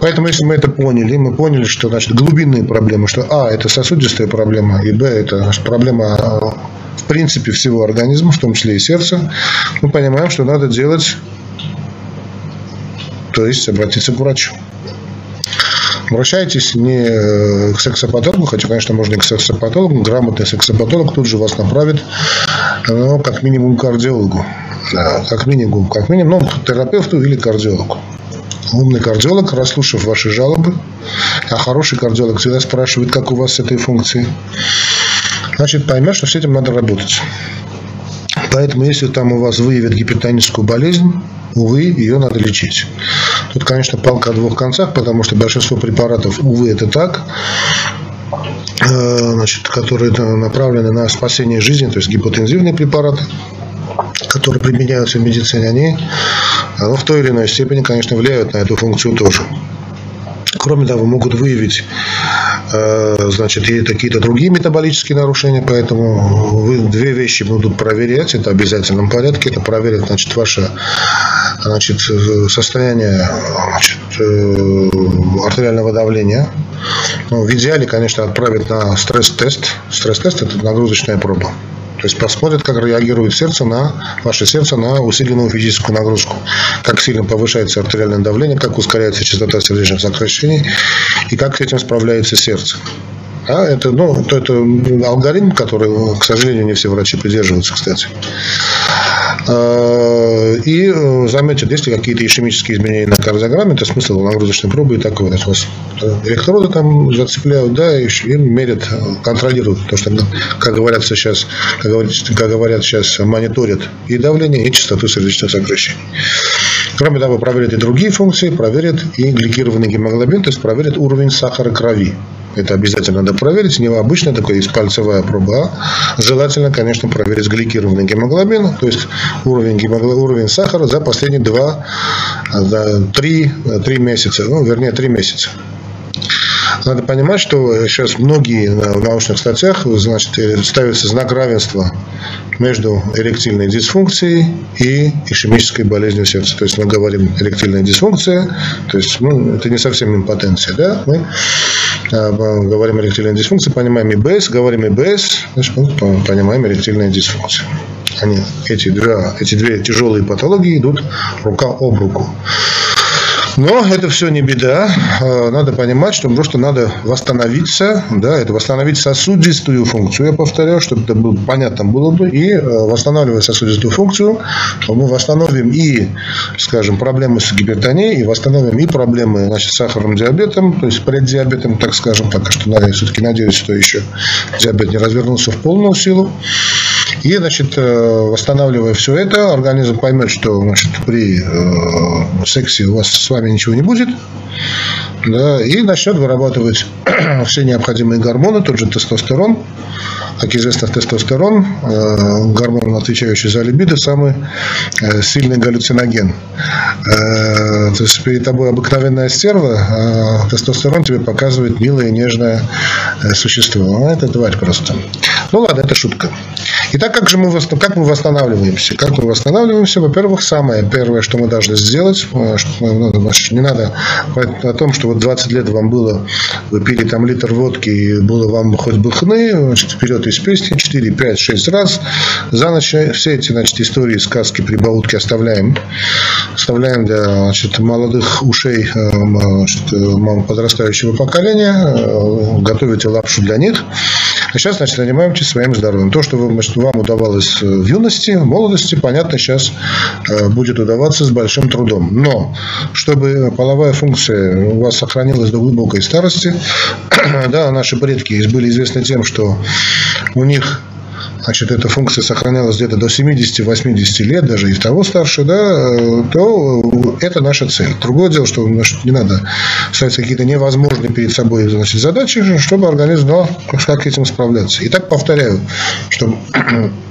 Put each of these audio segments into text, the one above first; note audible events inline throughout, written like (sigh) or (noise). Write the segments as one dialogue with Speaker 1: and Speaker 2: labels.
Speaker 1: Поэтому, если мы это поняли, мы поняли, что значит, глубинные проблемы, что А – это сосудистая проблема, и Б – это значит, проблема а, в принципе всего организма, в том числе и сердца, мы понимаем, что надо делать, то есть обратиться к врачу. Обращайтесь не э, к сексопатологу, хотя, конечно, можно и к сексопатологу. Грамотный сексопатолог тут же вас направит, но как минимум к кардиологу. Да, как минимум, как минимум, ну, терапевту или кардиологу. Умный кардиолог, расслушав ваши жалобы, а хороший кардиолог всегда спрашивает, как у вас с этой функцией, значит, поймет, что с этим надо работать. Поэтому, если там у вас выявят гипертоническую болезнь, увы, ее надо лечить. Тут, конечно, палка о двух концах, потому что большинство препаратов, увы, это так, э, значит, которые направлены на спасение жизни, то есть гипотензивные препараты, которые применяются в медицине, они ну, в той или иной степени, конечно, влияют на эту функцию тоже. Кроме того, могут выявить э, значит, и какие-то другие метаболические нарушения, поэтому вы две вещи будут проверять, это в обязательном порядке, это проверить значит, ваше значит, состояние значит, э, артериального давления. Ну, в идеале, конечно, отправить на стресс-тест. Стресс-тест – это нагрузочная проба. То есть посмотрят, как реагирует сердце на ваше сердце на усиленную физическую нагрузку, как сильно повышается артериальное давление, как ускоряется частота сердечных сокращений и как с этим справляется сердце. А это, ну, это алгоритм, который, к сожалению, не все врачи придерживаются, кстати. А, и э, заметят, если какие-то ишемические изменения на кардиограмме, это смысл нагрузочной пробы и такое. Значит, вас э, электроды там зацепляют, да, и мерят, контролируют. То, что, как говорят сейчас, как говорят, как говорят сейчас, мониторят и давление, и частоту сердечных сокращений. Кроме того, проверят и другие функции, проверят и гликированный гемоглобин, то есть проверят уровень сахара крови. Это обязательно надо проверить. Не обычно такое есть пальцевая проба. Желательно, конечно, проверить гликированный гемоглобин, то есть уровень, гемоглобина, уровень сахара за последние 2, 3, 3 месяца. Ну, вернее, 3 месяца. Надо понимать, что сейчас многие в научных статьях значит, ставится знак равенства между эректильной дисфункцией и ишемической болезнью сердца. То есть мы говорим эректильная дисфункция, то есть ну, это не совсем импотенция, да? Мы а, говорим эректильная дисфункция, понимаем ИБС, говорим ИБС, значит, мы понимаем эректильная дисфункция. Они, эти, две, эти две тяжелые патологии идут рука об руку. Но это все не беда. А, надо понимать, что просто надо восстановиться, да, это восстановить сосудистую функцию, я повторяю, чтобы это было, понятно было бы. И а, восстанавливая сосудистую функцию, мы восстановим и, скажем, проблемы с гипертонией, и восстановим и проблемы значит, с сахарным диабетом, то есть преддиабетом, так скажем, пока что, я все-таки надеюсь, что еще диабет не развернулся в полную силу. И, значит, э, восстанавливая все это, организм поймет, что значит, при э, сексе у вас с вами ничего не будет, да, и начнет вырабатывать (clears throat) все необходимые гормоны, тот же тестостерон, как известно, тестостерон, э, гормон, отвечающий за либидо, самый сильный галлюциноген. То есть перед тобой обыкновенная стерва, а тестостерон тебе показывает милое нежное существо. А это тварь просто. Ну ладно, это шутка. Итак, как же мы, как мы восстанавливаемся? Как мы восстанавливаемся? Во-первых, самое первое, что мы должны сделать, что ну, не надо о том, что вот 20 лет вам было, вы пили там литр водки, и было вам хоть бы хны, значит, вперед из песни 4, 5, 6 раз за ночь. Все эти значит, истории, сказки, прибаутки оставляем. Оставляем для значит, молодых ушей э, значит, подрастающего поколения. Э, готовите лапшу для них. А сейчас, значит, занимаемся своим здоровьем. То, что вам удавалось в юности, в молодости, понятно, сейчас э, будет удаваться с большим трудом. Но, чтобы половая функция у вас сохранилась до глубокой старости, (clears throat) да, наши предки были известны тем, что у них значит, эта функция сохранялась где-то до 70-80 лет, даже и того старше, да, то это наша цель. Другое дело, что значит, не надо ставить какие-то невозможные перед собой значит, задачи, чтобы организм знал, как этим справляться. Итак, повторяю, что,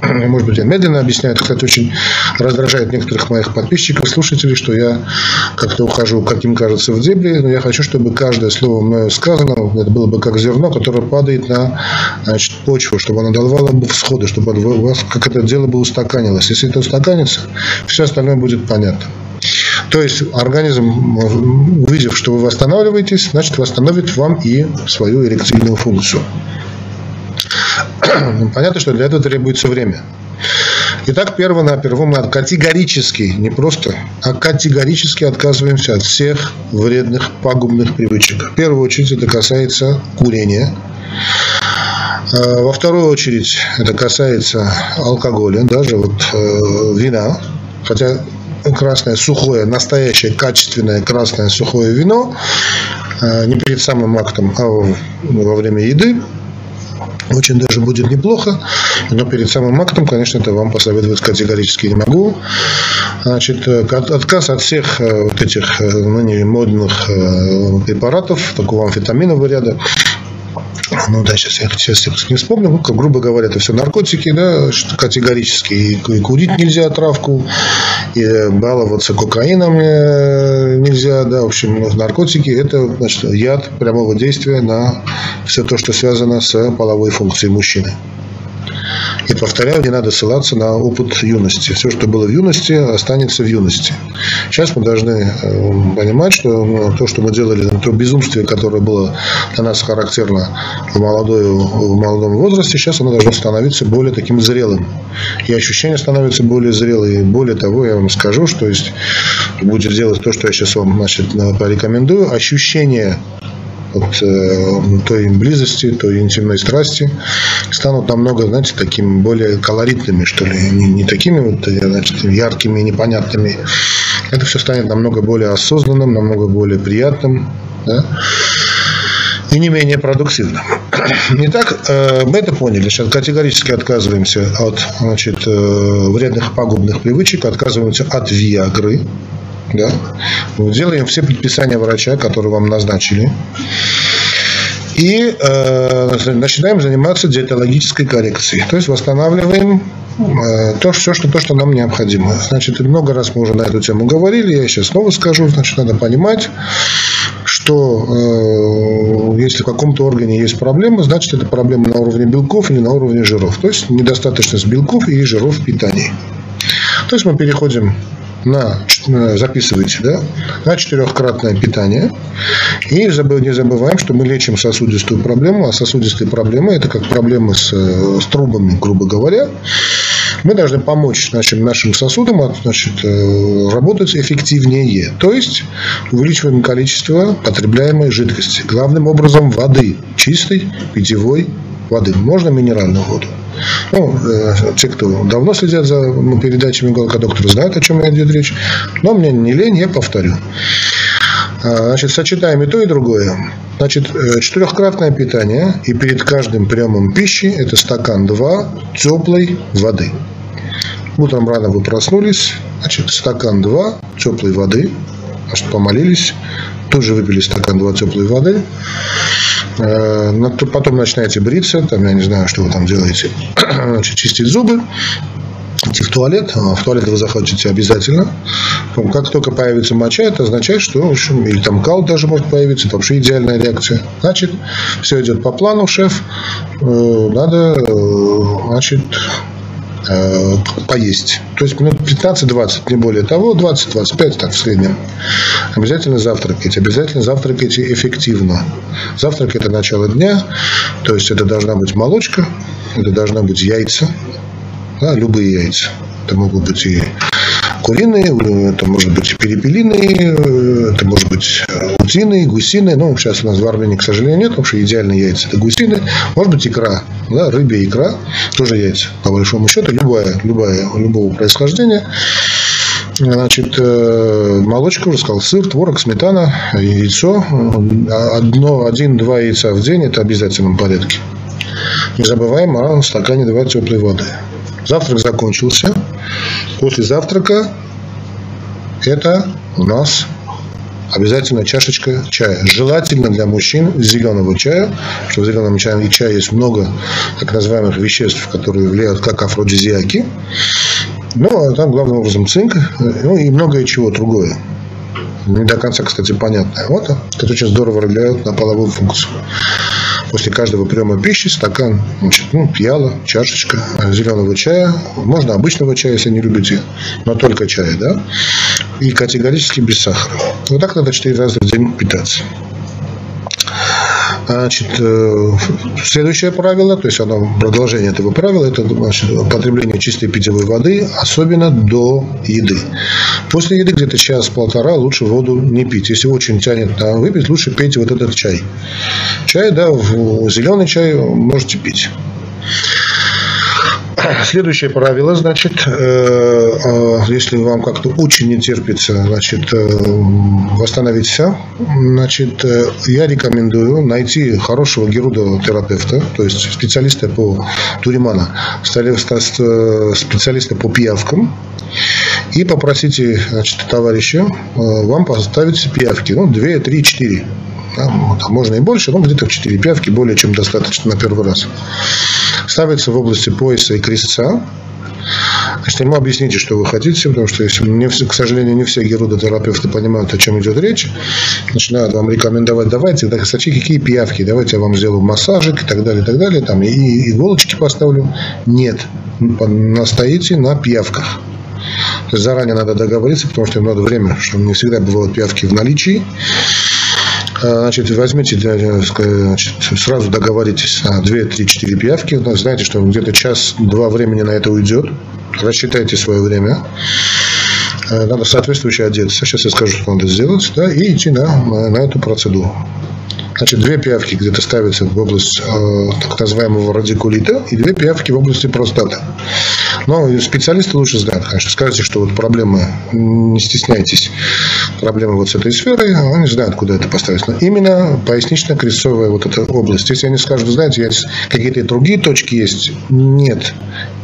Speaker 1: может быть, я медленно объясняю, это, кстати, очень раздражает некоторых моих подписчиков, слушателей, что я как-то ухожу, как им кажется, в дебри, но я хочу, чтобы каждое слово мною сказано, это было бы как зерно, которое падает на значит, почву, чтобы оно давало бы всход года, чтобы у вас как это дело бы устаканилось. Если это устаканится, все остальное будет понятно. То есть организм, увидев, что вы восстанавливаетесь, значит восстановит вам и свою эректильную функцию. Понятно, что для этого требуется время. Итак, перво-наперво мы категорически, не просто, а категорически отказываемся от всех вредных, пагубных привычек. В первую очередь это касается курения. А, во вторую очередь это касается алкоголя, даже вот э, вина. Хотя красное сухое, настоящее качественное красное сухое вино э, не перед самым актом, а во время еды очень даже будет неплохо, но перед самым актом, конечно, это вам посоветовать категорически не могу. Значит, э, отказ от всех э, вот этих э, ныне модных препаратов, такого амфетаминового ряда, ну да, сейчас я сейчас не вспомню, ну, как, грубо говоря, это все наркотики, да, категорически. И, и курить нельзя травку, и баловаться кокаином нельзя, да, в общем, наркотики – это, значит, яд прямого действия на все то, что связано с половой функцией мужчины. И повторяю, не надо ссылаться на опыт юности. Все, что было в юности, останется в юности. Сейчас мы должны э, понимать, что ну, то, что мы делали, то безумствие, которое было для нас характерно в, молодой, в молодом возрасте, сейчас оно должно становиться более таким зрелым. И ощущения становятся более зрелые. Более того, я вам скажу, что есть, будет делать то, что я сейчас вам значит, порекомендую. Ощущение от э, той близости, той интимной страсти станут намного, знаете, такими более колоритными, что ли, не, не такими вот, э, значит, яркими, непонятными. Это все станет намного более осознанным, намного более приятным, да? и не менее продуктивным. (clears throat) Итак, э, мы это поняли. Сейчас категорически отказываемся от значит, вредных пагубных привычек, отказываемся от виагры, да? Делаем все предписания врача, которые вам назначили. И э, начинаем заниматься диетологической коррекцией. То есть восстанавливаем э, то, все, что, то, что нам необходимо. Значит, много раз мы уже на эту тему говорили, я сейчас снова скажу. Значит, надо понимать, что э, если в каком-то органе есть проблема, значит, это проблема на уровне белков или на уровне жиров. То есть недостаточность белков и жиров в питании. То есть мы переходим на, записывайте, да, на четырехкратное питание. И не забываем, что мы лечим сосудистую проблему, а сосудистые проблемы – это как проблемы с, с трубами, грубо говоря. Мы должны помочь нашим, нашим сосудам значит, э, работать эффективнее. То есть увеличиваем количество потребляемой жидкости. Главным образом воды, чистой питьевой воды. Можно минеральную воду. Ну, э, те, кто давно следят за передачами «Голка доктора», знают, о чем идет речь. Но мне не лень, я повторю. А, значит, сочетаем и то, и другое. Значит, э, четырехкратное питание, и перед каждым приемом пищи это стакан 2 теплой воды. Утром рано вы проснулись, значит, стакан 2 теплой воды, значит, помолились, тоже выпили стакан 2 теплой воды, потом начинаете бриться, там, я не знаю, что вы там делаете, (clears throat) чистить зубы, идти в туалет. А в туалет вы заходите обязательно. Как только появится моча, это означает, что, в общем, или там кал даже может появиться, это вообще идеальная реакция. Значит, все идет по плану, шеф. Э, надо, э, значит, Э, поесть. То есть минут 15-20, не более того, 20-25 так в среднем. Обязательно завтракайте. Обязательно завтракайте эффективно. Завтрак – это начало дня, то есть это должна быть молочка, это должна быть яйца, да, любые яйца. Это могут быть и куриные, это может быть перепелиные, это может быть утиные, гусиные. Ну, сейчас у нас в Армении, к сожалению, нет, потому что идеальные яйца это гусиные. Может быть икра, да, рыбья икра, тоже яйца, по большому счету, любая, любая, любого происхождения. Значит, э, молочка, уже сказал, сыр, творог, сметана, яйцо. Одно, один-два яйца в день – это обязательном порядке. Не забываем о стакане 2 теплой воды. Завтрак закончился. После завтрака это у нас обязательно чашечка чая. Желательно для мужчин зеленого чая, что в зеленом чае, чае есть много так называемых веществ, которые влияют как афродизиаки. Ну, а там главным образом цинк, ну и многое чего другое. Не до конца, кстати, понятное. Вот, это очень здорово влияет на половую функцию. После каждого приема пищи стакан, значит, ну, пьяла, чашечка зеленого чая, можно обычного чая, если не любите, но только чая, да, и категорически без сахара. Вот так надо 4 раза в день питаться. Значит, э, следующее правило, то есть оно продолжение этого правила, это значит, потребление чистой питьевой воды, особенно до еды. После еды где-то час-полтора лучше воду не пить. Если очень тянет на выпить, лучше пейте вот этот чай. Чай, да, зеленый чай можете пить. Следующее правило, значит, э, э, если вам как-то очень не терпится, значит, э, восстановить все, значит, я рекомендую найти хорошего герудотерапевта, то есть специалиста по туримана, специалиста по пиявкам, и попросите, значит, товарища вам поставить пиявки, ну, 2, 3, 4. Да, можно и больше, но где-то в 4 пиявки более чем достаточно на первый раз ставится в области пояса и крестца. Значит, ему объясните, что вы хотите, потому что, если, не, к сожалению, не все герудотерапевты понимают, о чем идет речь, начинают вам рекомендовать, давайте, так, кстати, какие пиявки, давайте я вам сделаю массажик и так далее, и так далее, там, и иголочки поставлю. Нет, настоите на пиявках. То есть заранее надо договориться, потому что им надо время, что не всегда бывают пиявки в наличии. Э, значит, возьмите, значит, сразу договоритесь на 2, 3, 4 пиявки. Знаете, что где-то час-два времени на это уйдет. Рассчитайте свое время. Э, надо соответствующе одеться. Сейчас я скажу, что надо сделать. Да, и идти на, на, эту процедуру. Значит, две пиявки где-то ставятся в область э, так называемого радикулита и две пиявки в области простаты. Но специалисты лучше знают, конечно. Скажите, что вот проблемы, не стесняйтесь, проблемы вот с этой сферой, они знают, куда это поставить. Но именно пояснично-крестцовая вот эта область. Если они скажут, знаете, какие-то другие точки есть, нет.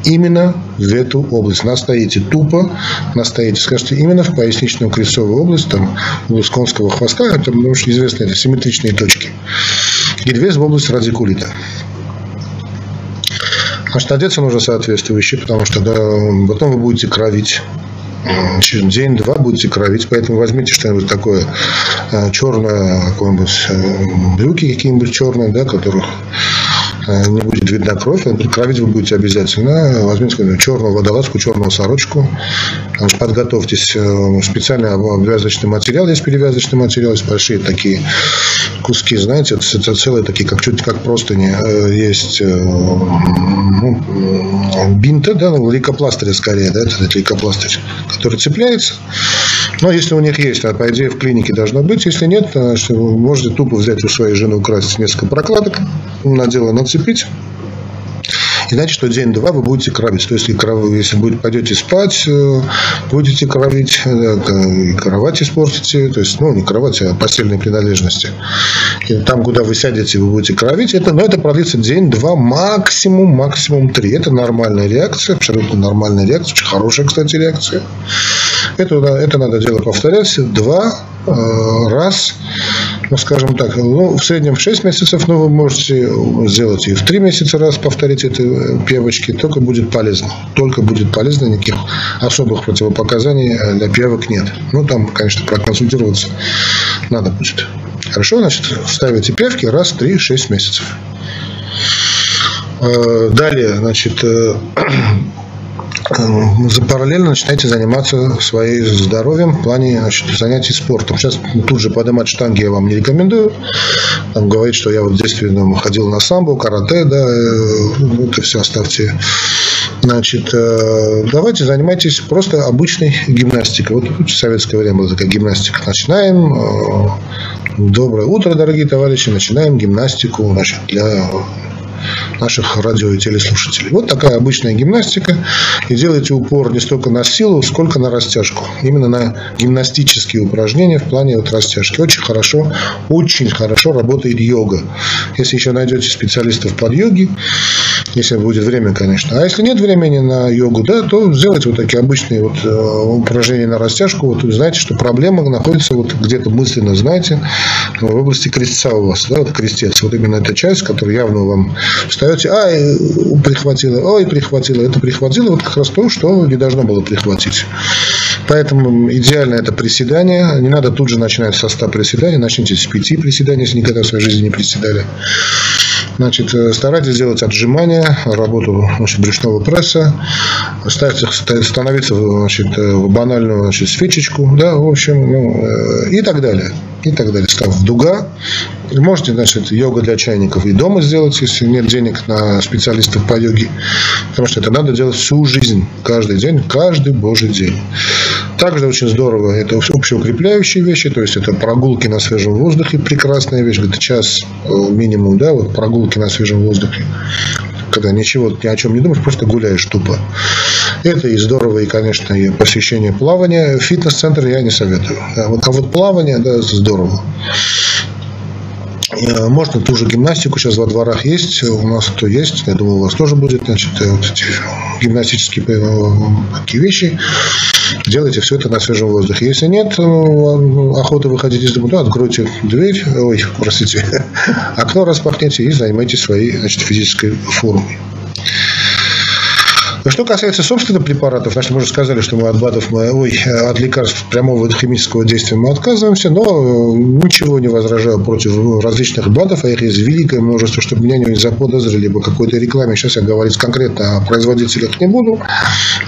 Speaker 1: Именно в эту область. Настоите тупо, настоите, скажите, именно в поясничную крестцовую область, там, область конского хвоста, это, потому что известно, это симметричные точки. И две в область радикулита. Значит, одеться нужно соответствующе, потому что да, потом вы будете кровить. Через день-два будете кровить, поэтому возьмите что-нибудь такое э, черное, какое-нибудь э, брюки какие-нибудь черные, да, которых не будет видна кровь, кровить вы будете обязательно. Возьмите черную водолазку, черную сорочку. Подготовьтесь. Э, специальный обвязочный материал. Есть перевязочный материал, есть большие такие куски, знаете, это целые такие, как чуть как простыни. Э, есть ну, бинты, да, ну, лейкопластырь скорее, да, это лейкопластырь, который цепляется. Но если у них есть, а по идее в клинике должно быть, если нет, то можете тупо взять у своей жены украсть несколько прокладок, на дело нацепить. И значит, что день-два вы будете кровить. То есть, если, если будет, пойдете спать, э, будете кровить, э, и кровать испортите. То есть, ну, не кровать, а постельные принадлежности. И там, куда вы сядете, вы будете кровить. Это, но это продлится день-два, максимум, максимум три. Это нормальная реакция, абсолютно нормальная реакция. Очень хорошая, кстати, реакция. Это, это надо дело повторять два э, раз ну, скажем так, ну, в среднем в 6 месяцев, но вы можете сделать и в 3 месяца раз повторить эти э, певочки, только будет полезно. Только будет полезно, никаких особых противопоказаний э, для певок нет. Ну, там, конечно, проконсультироваться надо будет. Хорошо, значит, ставите певки раз в 3-6 месяцев. Далее, значит, (clears throat) параллельно начинаете заниматься своим здоровьем в плане значит, занятий спортом. Сейчас тут же поднимать штанги я вам не рекомендую. Там говорит, что я вот в детстве там, ходил на самбо, карате, да, это все оставьте. Значит, э, давайте занимайтесь просто обычной гимнастикой. Вот в советское время была такая гимнастика. Начинаем. Э, доброе утро, дорогие товарищи. Начинаем гимнастику значит, для наших радио и телеслушателей. Вот такая обычная гимнастика. И делайте упор не столько на силу, сколько на растяжку. Именно на гимнастические упражнения в плане вот растяжки. Очень хорошо, очень хорошо работает йога. Если еще найдете специалистов под йоги, если будет время, конечно. А если нет времени на йогу, да, то сделайте вот такие обычные вот э, упражнения на растяжку. Вот знаете, что проблема находится вот где-то мысленно, знаете, в области крестца у вас, да, вот крестец, вот именно эта часть, которую явно вам встаете, а, прихватило, ой, прихватило, это прихватило, вот как раз то, что не должно было прихватить. Поэтому идеально это приседание. Не надо тут же начинать со 100 приседаний. Начните с 5 приседаний, если никогда в своей жизни не приседали. Значит, э, старайтесь делать отжимания, работу значит, брюшного пресса, ставьте, становиться значит, э, в банальную значит, свечечку, да, в общем, ну, э, и так далее. И так далее. Став дуга. Можете, значит, йога для чайников и дома сделать, если нет денег на специалистов по йоге. Потому что это надо делать всю жизнь, каждый день, каждый божий день. Также очень здорово, это общеукрепляющие вещи, то есть это прогулки на свежем воздухе, прекрасная вещь, где-то час минимум, да, вот прогулки на свежем воздухе когда ничего ни о чем не думаешь, просто гуляешь тупо. Это и здорово, и, конечно, и посещение плавания. Фитнес-центр я не советую. А вот, а вот плавание, да, здорово. Э, можно ту же гимнастику, сейчас во дворах есть, у нас это есть, я думаю, у вас тоже будет, значит, э, вот эти гимнастические э, такие вещи. Делайте все это на свежем воздухе. Если нет охоты выходить из дома, то откройте дверь, ой, простите, (laughs) окно распахните и займайтесь своей значит, физической формой. Что касается собственных препаратов, значит, мы уже сказали, что мы от БАДов, мы, ой, от лекарств прямого химического действия мы отказываемся, но ничего не возражаю против различных БАДов, а их есть великое множество, чтобы меня не заподозрили по какой-то рекламе. Сейчас я говорить конкретно о производителях не буду,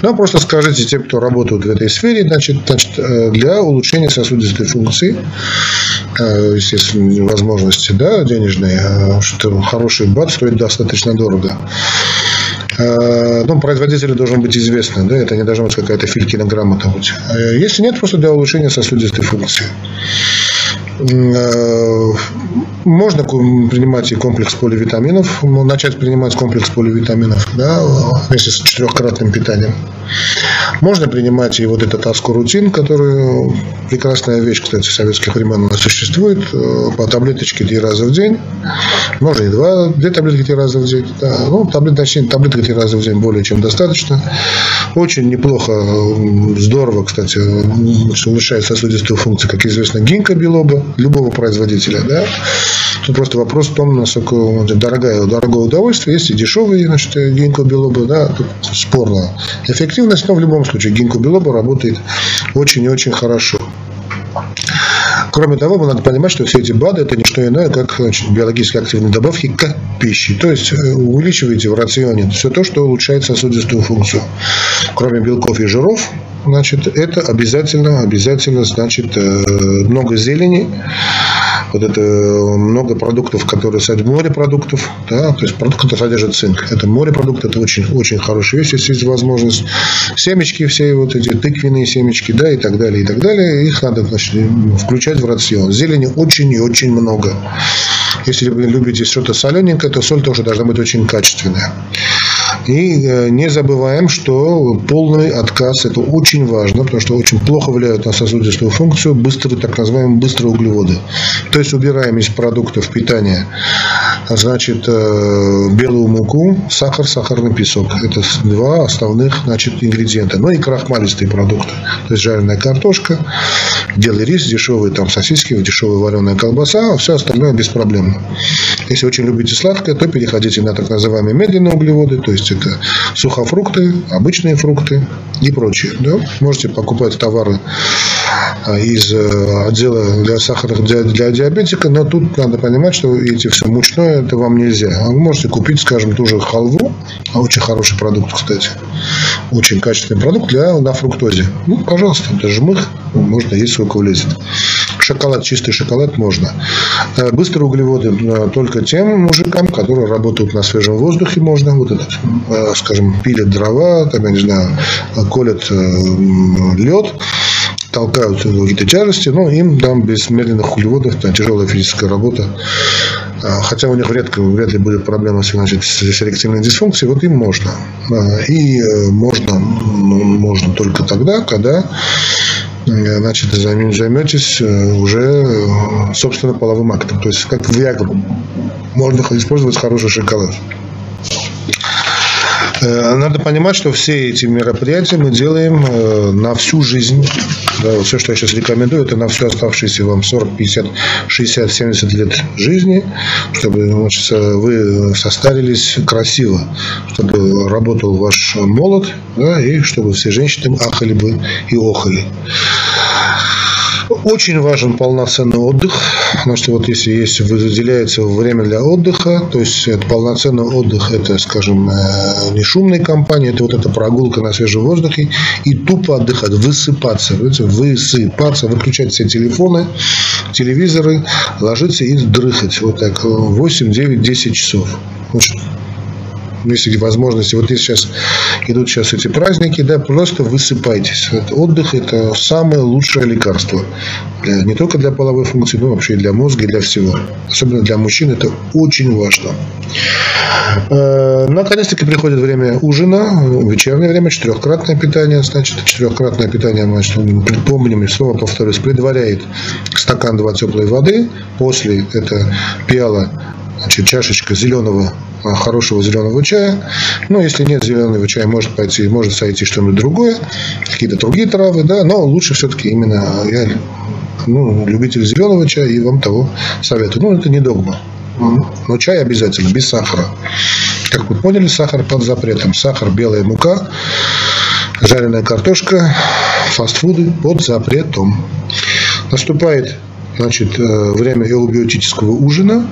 Speaker 1: но просто скажите тем, кто работает в этой сфере, значит, значит для улучшения сосудистой функции, э, естественно, возможности да, денежные, э, что хороший БАД стоит достаточно дорого. Э, ну, производителю должен быть известно, да, это не должна быть какая-то филькина грамота. Э, если нет, просто для улучшения сосудистой функции. Э, можно принимать и комплекс поливитаминов, начать принимать комплекс поливитаминов да, вместе с четырехкратным питанием. Можно принимать и вот этот аскорутин, который прекрасная вещь, кстати, советских времен у нас существует, э, по таблеточке три раза в день. Можно и два, две таблетки три раза в день. Да. Ну, таблет, точнее, таблетка три раза в день более чем достаточно. Очень неплохо, здорово, кстати, улучшает сосудистую функцию, как известно, гинка белоба любого производителя. Да? Тут просто вопрос в том, насколько дорогое, дорогое удовольствие. Есть и дешевые значит, гинко белоба, да, тут спорно эффективность, но в любом случае гинко белоба работает очень и очень хорошо. Кроме того, надо понимать, что все эти БАДы это не что иное, как значит, биологически активные добавки к пище. То есть э, увеличиваете в рационе все то, что улучшает сосудистую функцию. Кроме белков и жиров, значит, это обязательно, обязательно, значит, э, много зелени, вот это э, много продуктов, которые содержат морепродуктов, да, то есть продукты, которые содержат цинк. Это морепродукты, это очень, очень хорошая вещь, если есть возможность. Семечки все вот эти тыквенные семечки, да, и так далее, и так далее, их надо, значит, включать в рацион. Зелени очень и очень много. Если вы любите что-то солененькое, то соль тоже должна быть очень качественная. И э, не забываем, что полный отказ – это очень важно, потому что очень плохо влияют на сосудистую функцию быстрые, так называемые быстрые углеводы. То есть убираем из продуктов питания значит, э, белую муку, сахар, сахарный песок. Это два основных значит, ингредиента. Ну и крахмалистые продукты. То есть жареная картошка, белый рис, дешевые там сосиски, дешевая вареная колбаса, а все остальное беспроблемно. Если очень любите сладкое, то переходите на так называемые медленные углеводы, то есть это сухофрукты, обычные фрукты и прочее. Да? Можете покупать товары из э, отдела для сахарных для, для диабетика, но тут надо понимать, что эти все мучное это вам нельзя. Вы можете купить, скажем, ту же халву, а очень хороший продукт, кстати, очень качественный продукт для на фруктозе. Ну, пожалуйста, это жмых, можно есть сколько влезет. Шоколад, чистый шоколад можно. Э, быстрые углеводы э, только тем мужикам, которые работают на свежем воздухе, можно. Вот этот, скажем, пилят дрова, там, я не знаю, колят лед толкают какие-то тяжести, но им там без медленных углеводов, там тяжелая физическая работа. А, хотя у них редко, вряд ли будет проблема значит, с эректильной дисфункцией, вот им можно. А, и э, можно, ну, можно только тогда, когда э, значит, займетесь э, уже, собственно, половым актом. То есть, как в Ягру. Можно использовать хороший шоколад. Э, надо понимать, что все эти мероприятия мы делаем э, на всю жизнь. Да, вот все, что я сейчас рекомендую, это на всю оставшиеся вам 40, 50, 60, 70 лет жизни, чтобы значит, вы состарились красиво, чтобы работал ваш молот, да, и чтобы все женщины ахали бы и охали. Очень важен полноценный отдых. Значит, вот если есть, выделяется время для отдыха, то есть это полноценный отдых, это, скажем, э, не шумные компании, это вот эта прогулка на свежем воздухе и тупо отдыхать, высыпаться, высыпаться, выключать все телефоны, телевизоры, ложиться и дрыхать. Вот так 8, 9, 10 часов. Значит, если возможности, вот если сейчас идут сейчас эти праздники, да, просто высыпайтесь. Это отдых – это самое лучшее лекарство. Для, не только для половой функции, но вообще и для мозга, и для всего. Особенно для мужчин это очень важно. Э, наконец-таки приходит время ужина, вечернее время, четырехкратное питание. Значит, четырехкратное питание, значит, помним, снова повторюсь, предваряет стакан два теплой воды. После это пиала значит, чашечка зеленого хорошего зеленого чая. Ну, если нет зеленого чая, может пойти, может сойти что-нибудь другое, какие-то другие травы, да, но лучше все-таки именно я ну, любитель зеленого чая и вам того советую. Ну, это не догма. Но чай обязательно, без сахара. Как вы поняли, сахар под запретом. Сахар, белая мука, жареная картошка, фастфуды под запретом. Наступает значит, э, время эубиотического ужина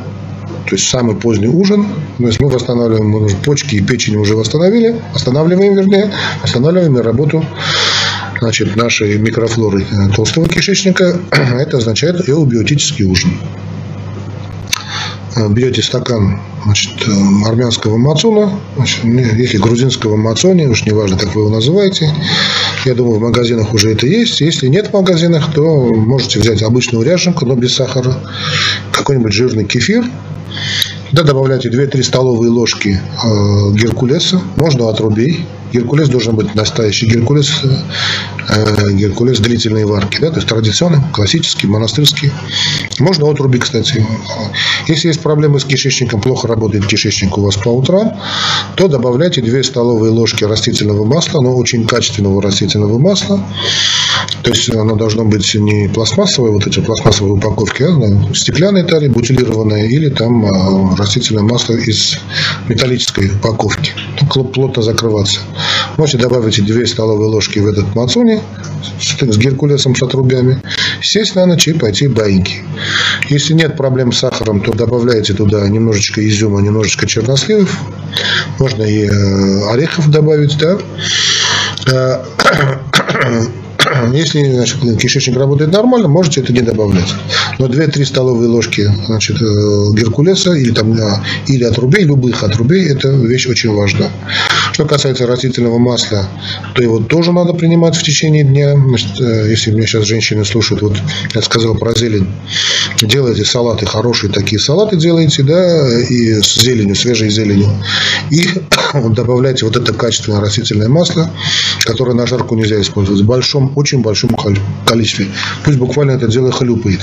Speaker 1: то есть самый поздний ужин. То есть мы восстанавливаем мы почки и печень уже восстановили, восстанавливаем, вернее, восстанавливаем работу значит, нашей микрофлоры э, толстого кишечника. (clears throat) Это означает эубиотический ужин. Э, берете стакан значит, э, армянского мацуна, значит, если грузинского мацони, уж неважно, как вы его называете. Я думаю, в магазинах уже это есть. Если нет в магазинах, то можете взять обычную ряженку, но без сахара, какой-нибудь жирный кефир, да, добавляйте 2-3 столовые ложки э, геркулеса, можно отрубей. Геркулес должен быть настоящий геркулес, э, геркулес длительной варки, да, то есть традиционный, классический, монастырский. Можно отруби, кстати. Если есть проблемы с кишечником, плохо работает кишечник у вас по утрам, то добавляйте 2 столовые ложки растительного масла, но очень качественного растительного масла. То есть оно должно быть не пластмассовое, вот эти пластмассовые упаковки, а стеклянной таре, бутилированное, или там а, растительное масло из металлической упаковки. Плотно закрываться. Можете добавить 2 столовые ложки в этот мацуни с геркулесом, отрубями. Сесть на ночь и пойти баиньки. Если нет проблем с сахаром, то добавляйте туда немножечко изюма, немножечко черносливов. Можно и э, орехов добавить, да. Э, (coughs) Если значит, кишечник работает нормально, можете это не добавлять. Но 2-3 столовые ложки значит, э, геркулеса или, там, или отрубей, любых отрубей, это вещь очень важна. Что касается растительного масла, то его тоже надо принимать в течение дня. Э, если меня сейчас женщины слушают, вот я сказал про зелень, делайте салаты, хорошие такие салаты делайте, да, и с зеленью, свежей зеленью. И (coughs) добавляйте вот это качественное растительное масло, которое на жарку нельзя использовать. В большом, очень большом количестве. Пусть буквально это дело хлюпает.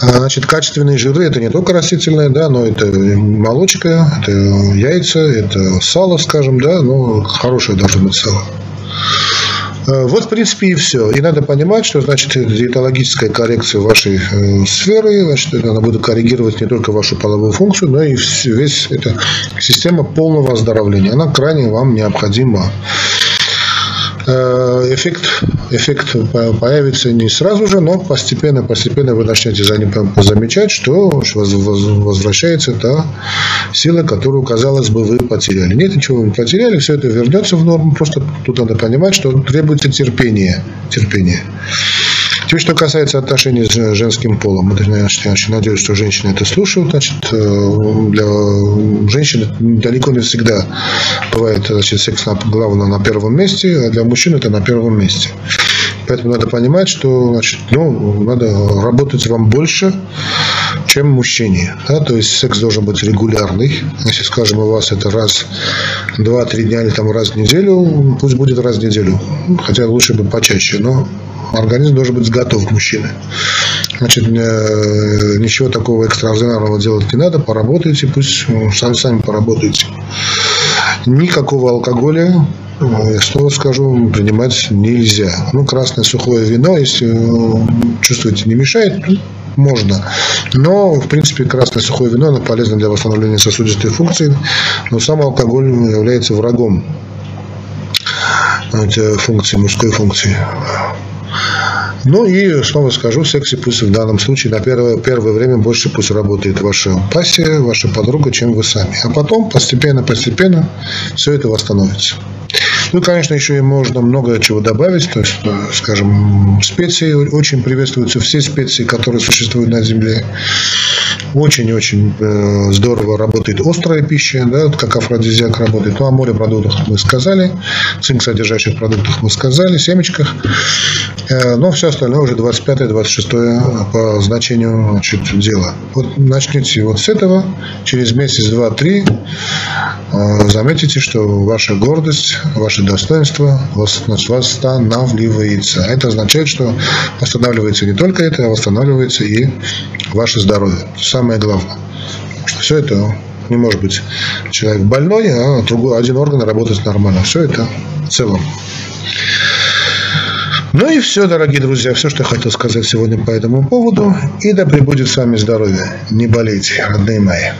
Speaker 1: А, значит, качественные жиры это не только растительные, да, но это молочка, это яйца, это сало, скажем, да, но хорошее должно быть сало. А, вот, в принципе, и все. И надо понимать, что, значит, диетологическая коррекция вашей э, сферы, значит, она будет коррегировать не только вашу половую функцию, но и весь эта система полного оздоровления. Она крайне вам необходима. Э, эффект, эффект появится не сразу же, но постепенно, постепенно вы начнете замечать, что возвращается та сила, которую, казалось бы, вы потеряли. Нет, ничего вы не потеряли, все это вернется в норму, просто тут надо понимать, что требуется терпение. терпение. Теперь, что касается отношений с женским полом, значит, я надеюсь, что женщины это слушают. Значит, э, для женщин далеко не всегда бывает значит, секс на, главное на первом месте, а для мужчин это на первом месте. Поэтому надо понимать, что значит, ну, надо работать вам больше, чем мужчине. Да? То есть секс должен быть регулярный. Если, скажем, у вас это раз, два-три дня или там раз в неделю, пусть будет раз в неделю. Хотя лучше бы почаще, но организм должен быть готов к мужчине. Значит, э, ничего такого экстраординарного делать не надо, поработайте, пусть сами сами поработайте. Никакого алкоголя, э, снова скажу, принимать нельзя. Ну, красное сухое вино, если э, чувствуете, не мешает, можно. Но, в принципе, красное сухое вино, оно полезно для восстановления сосудистой функции, но сам алкоголь является врагом функции, мужской функции. Ну и снова скажу, секси пусть в данном случае на первое, первое время больше пусть работает ваша пассия, ваша подруга, чем вы сами. А потом постепенно-постепенно все это восстановится. Ну, конечно, еще и можно много чего добавить. То есть, скажем, специи очень приветствуются. Все специи, которые существуют на Земле. Очень-очень э, здорово работает острая пища, да, как афродизиак работает. Ну, о морепродуктах мы сказали, цинк содержащих продуктах мы сказали, семечках. Э, но все остальное уже 25-26 по значению значит, дела. Вот начните вот с этого, через месяц, два, три э, заметите, что ваша гордость, ваше достоинство восстанавливается. Это означает, что восстанавливается не только это, а восстанавливается и ваше здоровье самое главное. Что все это не может быть человек больной, а другой, один орган работает нормально. Все это в целом. Ну и все, дорогие друзья, все, что я хотел сказать сегодня по этому поводу. И да пребудет с вами здоровье. Не болейте, родные мои.